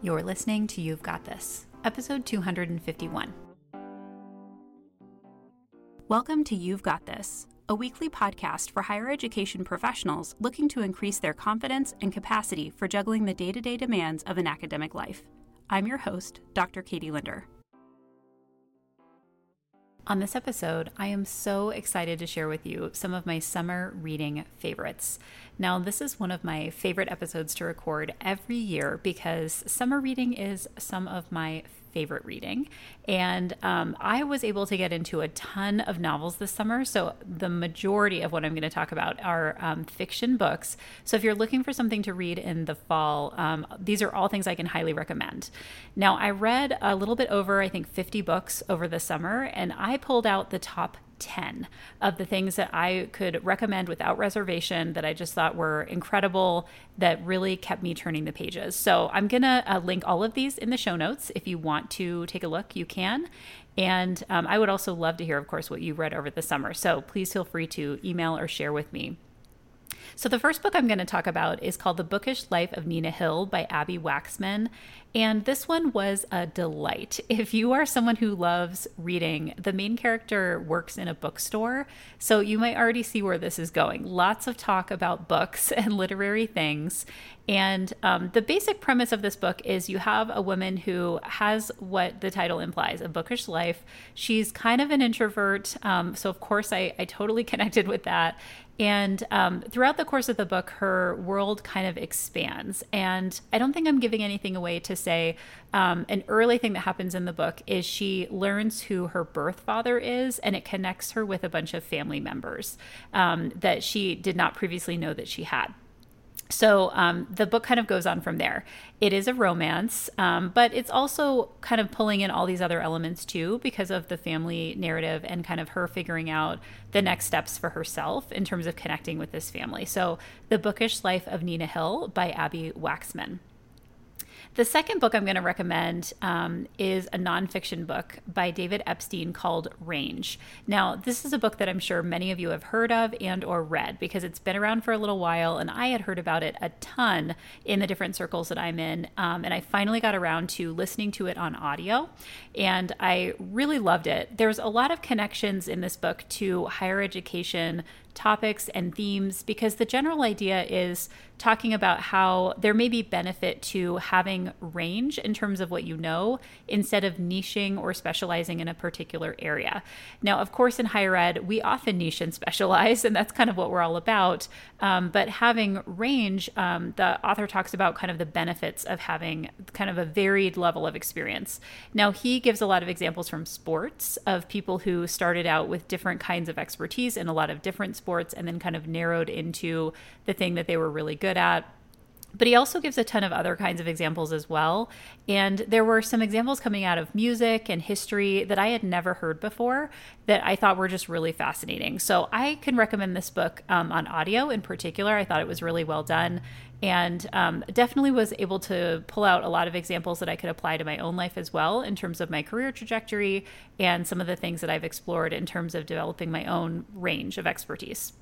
You're listening to You've Got This, episode 251. Welcome to You've Got This, a weekly podcast for higher education professionals looking to increase their confidence and capacity for juggling the day to day demands of an academic life. I'm your host, Dr. Katie Linder. On this episode, I am so excited to share with you some of my summer reading favorites. Now, this is one of my favorite episodes to record every year because summer reading is some of my favorite reading. And um, I was able to get into a ton of novels this summer. So, the majority of what I'm going to talk about are um, fiction books. So, if you're looking for something to read in the fall, um, these are all things I can highly recommend. Now, I read a little bit over, I think, 50 books over the summer, and I pulled out the top 10 of the things that I could recommend without reservation that I just thought were incredible that really kept me turning the pages. So I'm going to uh, link all of these in the show notes. If you want to take a look, you can. And um, I would also love to hear, of course, what you read over the summer. So please feel free to email or share with me. So, the first book I'm going to talk about is called The Bookish Life of Nina Hill by Abbi Waxman. And this one was a delight. If you are someone who loves reading, the main character works in a bookstore. So, you might already see where this is going. Lots of talk about books and literary things. And um, the basic premise of this book is you have a woman who has what the title implies a bookish life. She's kind of an introvert. Um, so, of course, I, I totally connected with that. And um, throughout the course of the book, her world kind of expands. And I don't think I'm giving anything away to say um, an early thing that happens in the book is she learns who her birth father is, and it connects her with a bunch of family members um, that she did not previously know that she had. So um, the book kind of goes on from there. It is a romance, um, but it's also kind of pulling in all these other elements too because of the family narrative and kind of her figuring out the next steps for herself in terms of connecting with this family. So, The Bookish Life of Nina Hill by Abbi Waxman. The second book I'm going to recommend um, is a nonfiction book by David Epstein called Range. Now, this is a book that I'm sure many of you have heard of and or read because it's been around for a little while, and I had heard about it a ton in the different circles that I'm in. Um, and I finally got around to listening to it on audio, and I really loved it. There's a lot of connections in this book to higher education topics and themes because the general idea is talking about how there may be benefit to having range in terms of what you know instead of niching or specializing in a particular area. Now, of course, in higher ed, we often niche and specialize, and that's kind of what we're all about. Um, but having range, um, the author talks about kind of the benefits of having kind of a varied level of experience. Now, he gives a lot of examples from sports of people who started out with different kinds of expertise in a lot of different sports sports and then kind of narrowed into the thing that they were really good at. But he also gives a ton of other kinds of examples as well. And there were some examples coming out of music and history that I had never heard before that I thought were just really fascinating. So I can recommend this book um, on audio in particular. I thought it was really well done and um, definitely was able to pull out a lot of examples that I could apply to my own life as well in terms of my career trajectory and some of the things that I've explored in terms of developing my own range of expertise.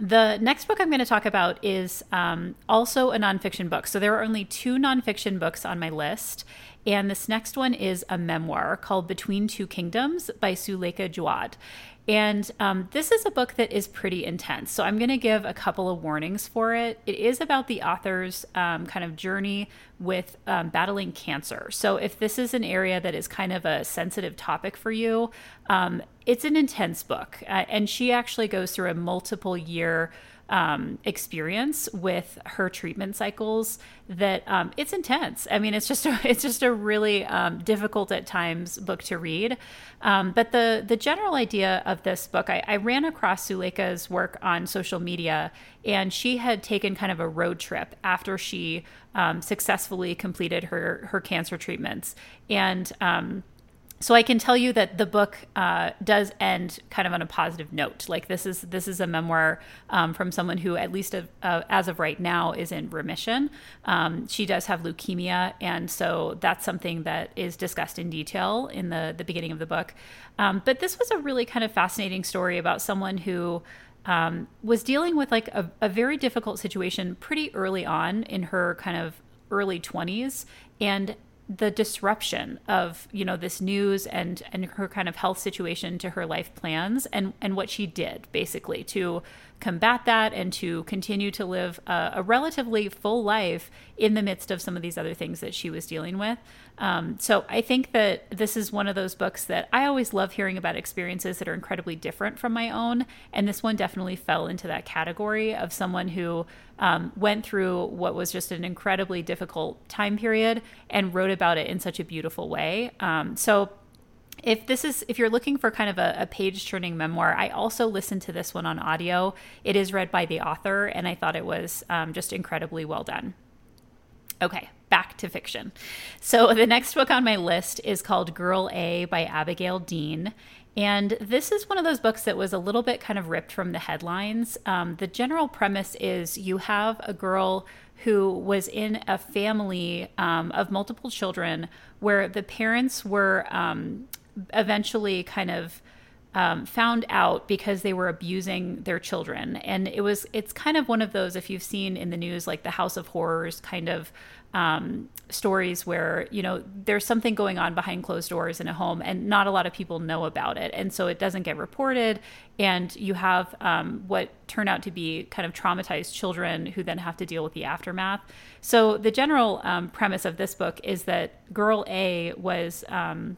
The next book I'm going to talk about is um, also a nonfiction book. So there are only two nonfiction books on my list. And this next one is a memoir called Between Two Kingdoms by Suleika Jaouad. And um, this is a book that is pretty intense. So I'm going to give a couple of warnings for it. It is about the author's um, kind of journey with um, battling cancer. So if this is an area that is kind of a sensitive topic for you, um, it's an intense book. Uh, and she actually goes through a multiple year um, experience with her treatment cycles that um, it's intense. I mean, it's just a, it's just a really um, difficult at times book to read. Um, but the the general idea of this book, I, I ran across Suleika's work on social media, and she had taken kind of a road trip after she um, successfully completed her her cancer treatments, and um, so I can tell you that the book uh, does end kind of on a positive note. Like this is this is a memoir um, from someone who, at least uh, as of right now, is in remission. Um, she does have leukemia, and so that's something that is discussed in detail in the the beginning of the book. Um, but this was a really kind of fascinating story about someone who. Um, was dealing with like a, a very difficult situation pretty early on in her kind of early 20s and the disruption of you know this news and and her kind of health situation to her life plans and and what she did basically to combat that and to continue to live a, a relatively full life in the midst of some of these other things that she was dealing with um, so I think that this is one of those books that I always love hearing about experiences that are incredibly different from my own. And this one definitely fell into that category of someone who um, went through what was just an incredibly difficult time period and wrote about it in such a beautiful way. Um, so if this is if you're looking for kind of a, a page turning memoir i also listened to this one on audio it is read by the author and i thought it was um, just incredibly well done okay back to fiction. So the next book on my list is called Girl A by Abigail Dean. And this is one of those books that was a little bit kind of ripped from the headlines. Um, the general premise is you have a girl who was in a family um, of multiple children where the parents were um, eventually kind of um, found out because they were abusing their children. And it was it's kind of one of those if you've seen in the news like the house of horrors kind of um, stories where you know there's something going on behind closed doors in a home and not a lot of people know about it. And so it doesn't get reported. And you have um, what turn out to be kind of traumatized children who then have to deal with the aftermath. So the general um, premise of this book is that girl a was um,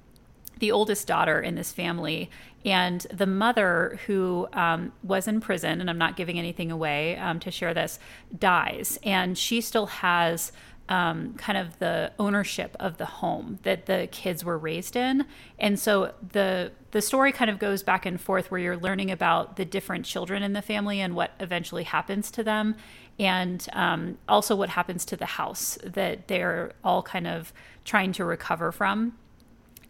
the oldest daughter in this family and the mother who um, was in prison and i'm not giving anything away um, to share this dies. And she still has um, kind of the ownership of the home that the kids were raised in, and so the the story kind of goes back and forth where you're learning about the different children in the family and what eventually happens to them, and um, also what happens to the house that they're all kind of trying to recover from.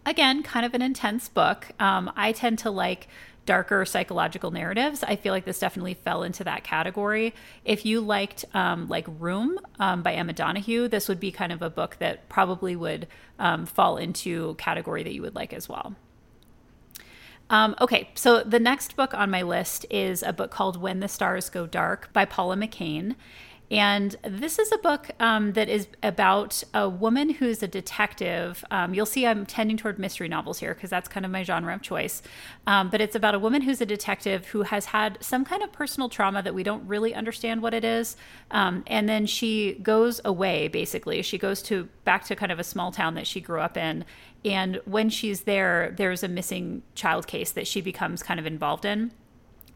Again, kind of an intense book. Um, I tend to like darker psychological narratives. I feel like this definitely fell into that category. If you liked um, like Room um, by Emma Donoghue, this would be kind of a book that probably would um, fall into category that you would like as well. Um, okay, so the next book on my list is a book called When the Stars Go Dark by Paula McLain. And this is a book um, that is about a woman who's a detective. Um, you'll see I'm tending toward mystery novels here because that's kind of my genre of choice. Um, but it's about a woman who's a detective who has had some kind of personal trauma that we don't really understand what it is. Um, and then she goes away, basically. She goes to back to kind of a small town that she grew up in. And when she's there, there's a missing child case that she becomes kind of involved in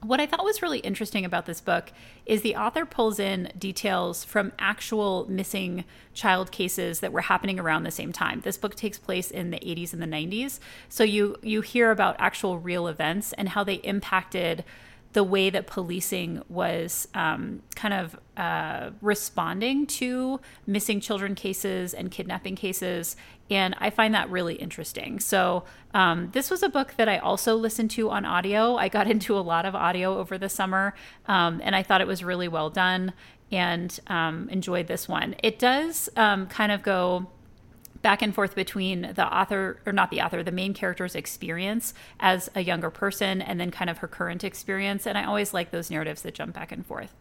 what I thought was really interesting about this book is the author pulls in details from actual missing child cases that were happening around the same time. This book takes place in the 80s and the 90s, so you you hear about actual real events and how they impacted the way that policing was um, kind of uh, responding to missing children cases and kidnapping cases. And I find that really interesting. So, um, this was a book that I also listened to on audio. I got into a lot of audio over the summer, um, and I thought it was really well done and um, enjoyed this one. It does um, kind of go back and forth between the author or not the author the main character's experience as a younger person and then kind of her current experience. And i always like those narratives that jump back and forth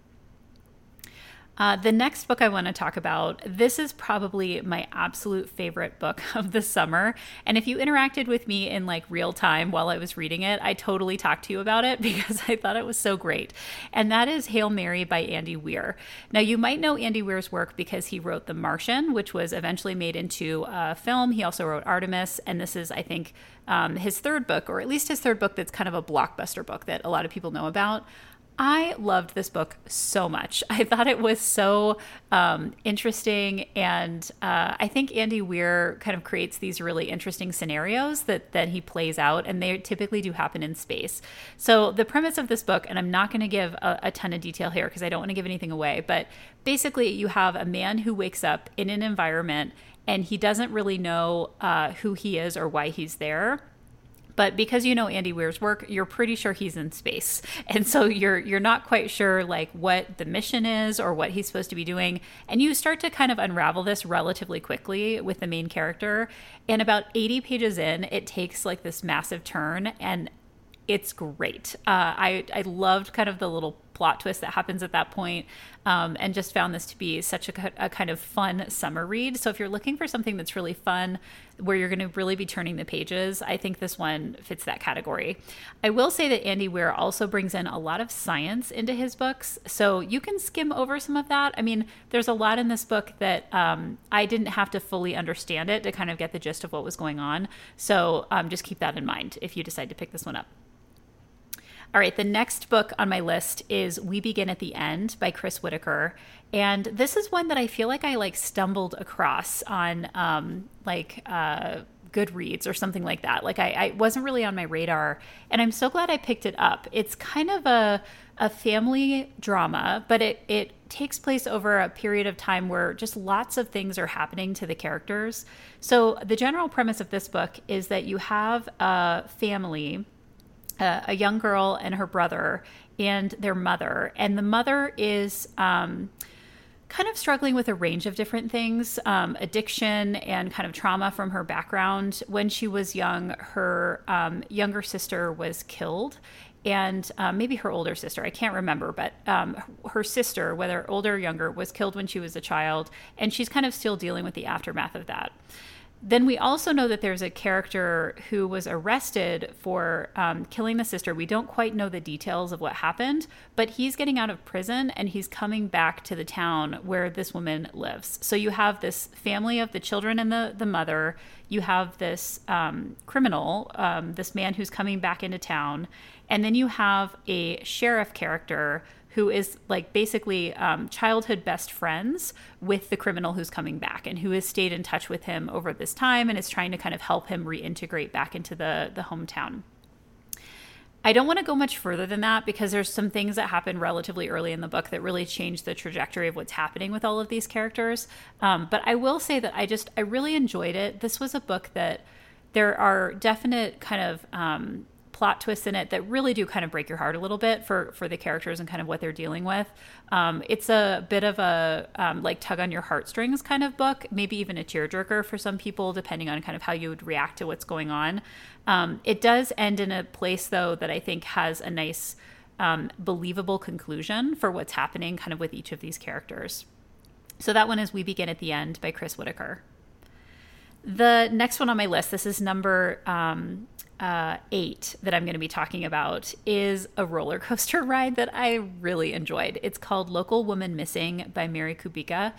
uh, the next book I want to talk about, this is probably my absolute favorite book of the summer. And if you interacted with me in like real time while I was reading it, I totally talked to you about it because I thought it was so great. And that is Hail Mary by Andy Weir. Now, you might know Andy Weir's work because he wrote The Martian, which was eventually made into a film. He also wrote Artemis. And this is, I think, um, his third book, or at least his third book that's kind of a blockbuster book that a lot of people know about. I loved this book so much. I thought it was so um, interesting, and uh, I think Andy Weir kind of creates these really interesting scenarios that that he plays out, and they typically do happen in space. So the premise of this book, and I'm not going to give a, a ton of detail here because I don't want to give anything away, but basically you have a man who wakes up in an environment and he doesn't really know uh, who he is or why he's there but because you know Andy Weir's work, you're pretty sure he's in space. And so you're you're not quite sure like what the mission is or what he's supposed to be doing. And you start to kind of unravel this relatively quickly with the main character. And about 80 pages in, it takes like this massive turn and it's great. Uh, I I loved kind of the little plot twist that happens at that point, um, and just found this to be such a, a, kind of fun summer read. So if you're looking for something that's really fun, where you're going to really be turning the pages, I think this one fits that category. I will say that Andy Weir also brings in a lot of science into his books, so you can skim over some of that. I mean, there's a lot in this book that um, I didn't have to fully understand it to kind of get the gist of what was going on. So um, just keep that in mind if you decide to pick this one up. All right, the next book on my list is We Begin at the End by Chris Whitaker. And this is one that I feel like I like stumbled across on um, like uh, Goodreads or something like that. Like I, I wasn't really on my radar, and I'm so glad I picked it up. It's kind of a a family drama, but it it takes place over a period of time where just lots of things are happening to the characters. So the general premise of this book is that you have a family a, a young girl and her brother and their mother. And the mother is um, kind of struggling with a range of different things um, addiction and kind of trauma from her background. When she was young, her um, younger sister was killed. And um, maybe her older sister, I can't remember, but um, her sister, whether older or younger, was killed when she was a child. And she's kind of still dealing with the aftermath of that then we also know that there's a character who was arrested for um, killing the sister. We don't quite know the details of what happened, but he's getting out of prison and he's coming back to the town where this woman lives. So you have this family of the children and the, the mother. You have this um, criminal, um, this man who's coming back into town. And then you have a sheriff character who is like basically um, childhood best friends with the criminal who's coming back and who has stayed in touch with him over this time and is trying to kind of help him reintegrate back into the the hometown. I don't want to go much further than that because there's some things that happen relatively early in the book that really change the trajectory of what's happening with all of these characters. Um, but I will say that I just I really enjoyed it. This was a book that there are definite kind of um, plot twists in it that really do kind of break your heart a little bit for for the characters and kind of what they're dealing with. Um, it's a bit of a um, like tug on your heartstrings kind of book, maybe even a tearjerker for some people, depending on kind of how you would react to what's going on. Um, it does end in a place though that I think has a nice, um, believable conclusion for what's happening kind of with each of these characters. So that one is We Begin at the End by Chris Whitaker. The next one on my list, this is number um, uh, eight that I'm going to be talking about is a roller coaster ride that I really enjoyed. It's called Local Woman Missing by Mary Kubica.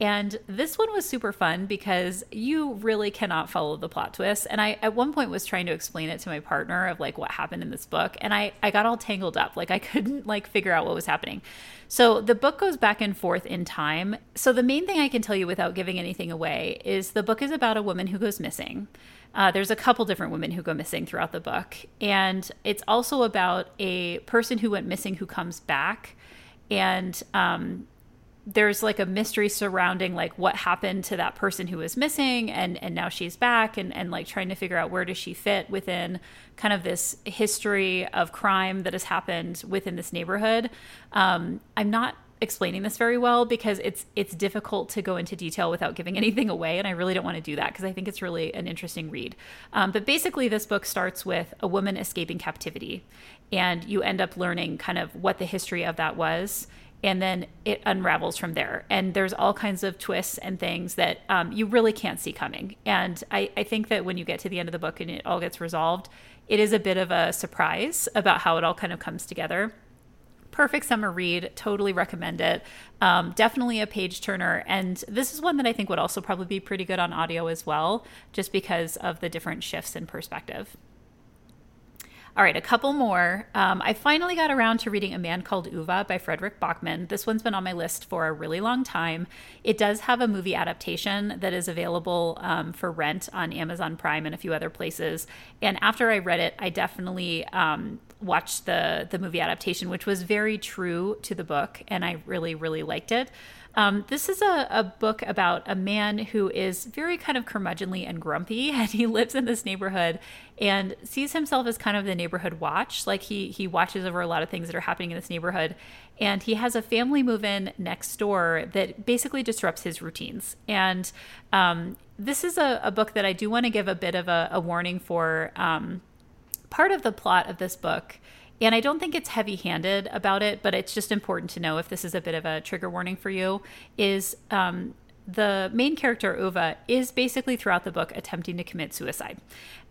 And this one was super fun because you really cannot follow the plot twist. And I, at one point, was trying to explain it to my partner of like what happened in this book. And I, I got all tangled up. Like I couldn't like figure out what was happening. So the book goes back and forth in time. So the main thing I can tell you without giving anything away is the book is about a woman who goes missing. Uh, there's a couple different women who go missing throughout the book. And it's also about a person who went missing who comes back. And um, there's like a mystery surrounding like what happened to that person who was missing and and now she's back and and like trying to figure out where does she fit within kind of this history of crime that has happened within this neighborhood um, i'm not explaining this very well because it's it's difficult to go into detail without giving anything away and i really don't want to do that because i think it's really an interesting read um, but basically this book starts with a woman escaping captivity and you end up learning kind of what the history of that was and then it unravels from there. And there's all kinds of twists and things that um, you really can't see coming. And I, I think that when you get to the end of the book and it all gets resolved, it is a bit of a surprise about how it all kind of comes together. Perfect summer read. Totally recommend it. Um, definitely a page turner. And this is one that I think would also probably be pretty good on audio as well, just because of the different shifts in perspective. All right, a couple more. Um, I finally got around to reading A Man Called Ove by Fredrik Backman. This one's been on my list for a really long time. It does have a movie adaptation that is available um, for rent on Amazon Prime and a few other places. And after I read it, I definitely um, watched the the movie adaptation, which was very true to the book, and I really really liked it. Um, this is a, a, book about a man who is very kind of curmudgeonly and grumpy, and he lives in this neighborhood and sees himself as kind of the neighborhood watch. Like he he watches over a lot of things that are happening in this neighborhood, and he has a family move in next door that basically disrupts his routines. And um, this is a, a, book that I do want to give a bit of a, a warning for. Um, part of the plot of this book and I don't think it's heavy handed about it, but it's just important to know if this is a bit of a trigger warning for you. Is um, the main character, Ove, is basically throughout the book attempting to commit suicide.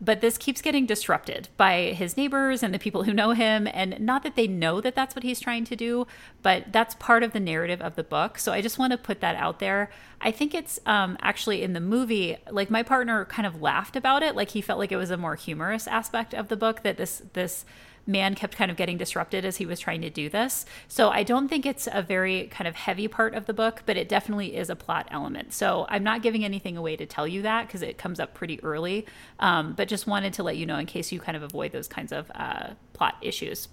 But this keeps getting disrupted by his neighbors and the people who know him. And not that they know that that's what he's trying to do, but that's part of the narrative of the book. So I just want to put that out there. I think it's um, actually in the movie, like my partner kind of laughed about it. Like he felt like it was a more humorous aspect of the book that this, this, man kept kind of getting disrupted as he was trying to do this. So I don't think it's a very kind of heavy part of the book, but it definitely is a plot element. So I'm not giving anything away to tell you that because it comes up pretty early, um, but just wanted to let you know in case you kind of avoid those kinds of uh, plot issues.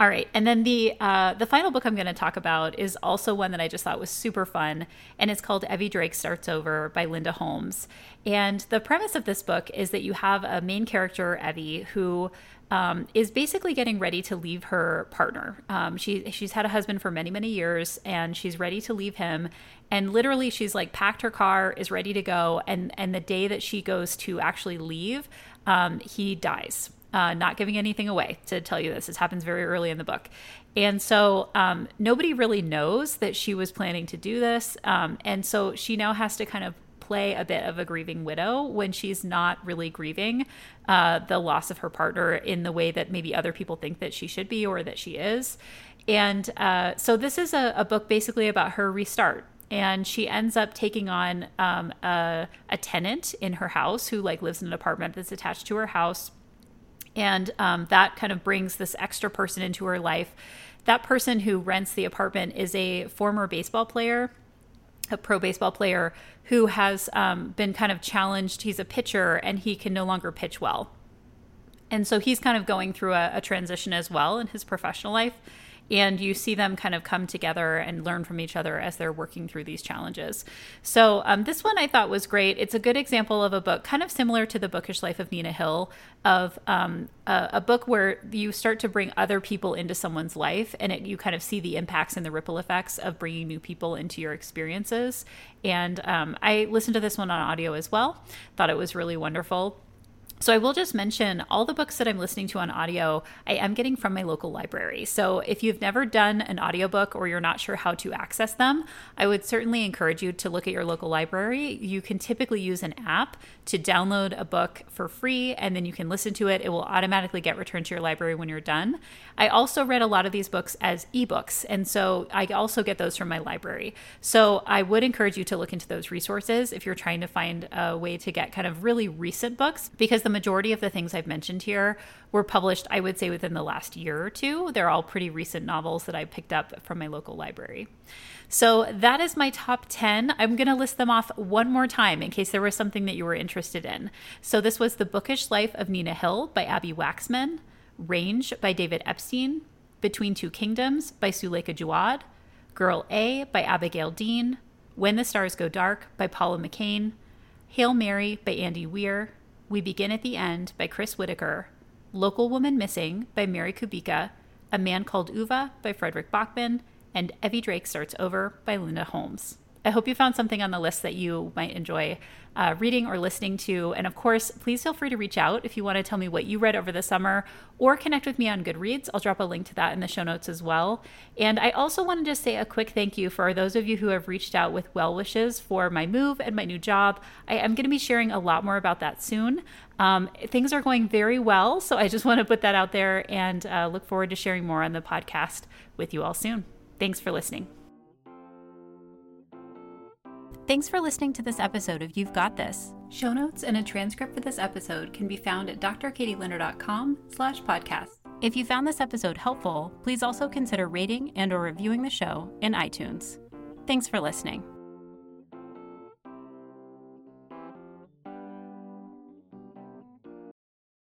All right, and then the uh, the final book I'm going to talk about is also one that I just thought was super fun, and it's called Evie Drake Starts Over by Linda Holmes. And the premise of this book is that you have a main character, Evie, who um, is basically getting ready to leave her partner. Um, she she's had a husband for many many years, and she's ready to leave him. And literally, she's like packed her car, is ready to go, and and the day that she goes to actually leave, um, he dies. Uh, not giving anything away to tell you this. This happens very early in the book. And so um, nobody really knows that she was planning to do this. Um, and so she now has to kind of play a bit of a grieving widow when she's not really grieving uh, the loss of her partner in the way that maybe other people think that she should be or that she is. And uh, so this is a, a book basically about her restart. And she ends up taking on um, a, a, tenant in her house who like lives in an apartment that's attached to her house. And um, that kind of brings this extra person into her life. That person who rents the apartment is a former baseball player a pro baseball player who has um, been kind of challenged. He's a pitcher and he can no longer pitch well. And so he's kind of going through a, a transition as well in his professional life and you see them kind of come together and learn from each other as they're working through these challenges. So um, this one I thought was great. It's a good example of a book, kind of similar to the Bookish Life of Nina Hill, of um, a, a, book where you start to bring other people into someone's life, and it, you kind of see the impacts and the ripple effects of bringing new people into your experiences. And um, I listened to this one on audio as well. Thought it was really wonderful. So I will just mention all the books that I'm listening to on audio, I am getting from my local library. So if you've never done an audiobook or you're not sure how to access them, I would certainly encourage you to look at your local library. You can typically use an app to download a book for free and then you can listen to it. It will automatically get returned to your library when you're done. I also read a lot of these books as ebooks, and so I also get those from my library. So I would encourage you to look into those resources if you're trying to find a way to get kind of really recent books because the the majority of the things I've mentioned here were published, I would say, within the last year or two. They're all pretty recent novels that I picked up from my local library. So that is my top 10. I'm going to list them off one more time in case there was something that you were interested in. So this was The Bookish Life of Nina Hill by Abbi Waxman, Range by David Epstein, Between Two Kingdoms by Suleika Jaouad, Girl A by Abigail Dean, When the Stars Go Dark by Paula McLain, Hail Mary by Andy Weir, we Begin at the End by Chris Whitaker, Local Woman Missing by Mary Kubica, A Man Called Ove by Fredrik Backman, and Evie Drake Starts Over by Linda Holmes. I hope you found something on the list that you might enjoy uh, reading or listening to. And of course, please feel free to reach out if you want to tell me what you read over the summer or connect with me on Goodreads. I'll drop a link to that in the show notes as well. And I also wanted to say a quick thank you for those of you who have reached out with well wishes for my move and my new job. I am going to be sharing a lot more about that soon. Um, things are going very well. So I just want to put that out there and uh, look forward to sharing more on the podcast with you all soon. Thanks for listening. Thanks for listening to this episode of You've Got This. Show notes and a transcript for this episode can be found at drkatielinder.com slash podcast. If you found this episode helpful, please also consider rating and or reviewing the show in iTunes. Thanks for listening.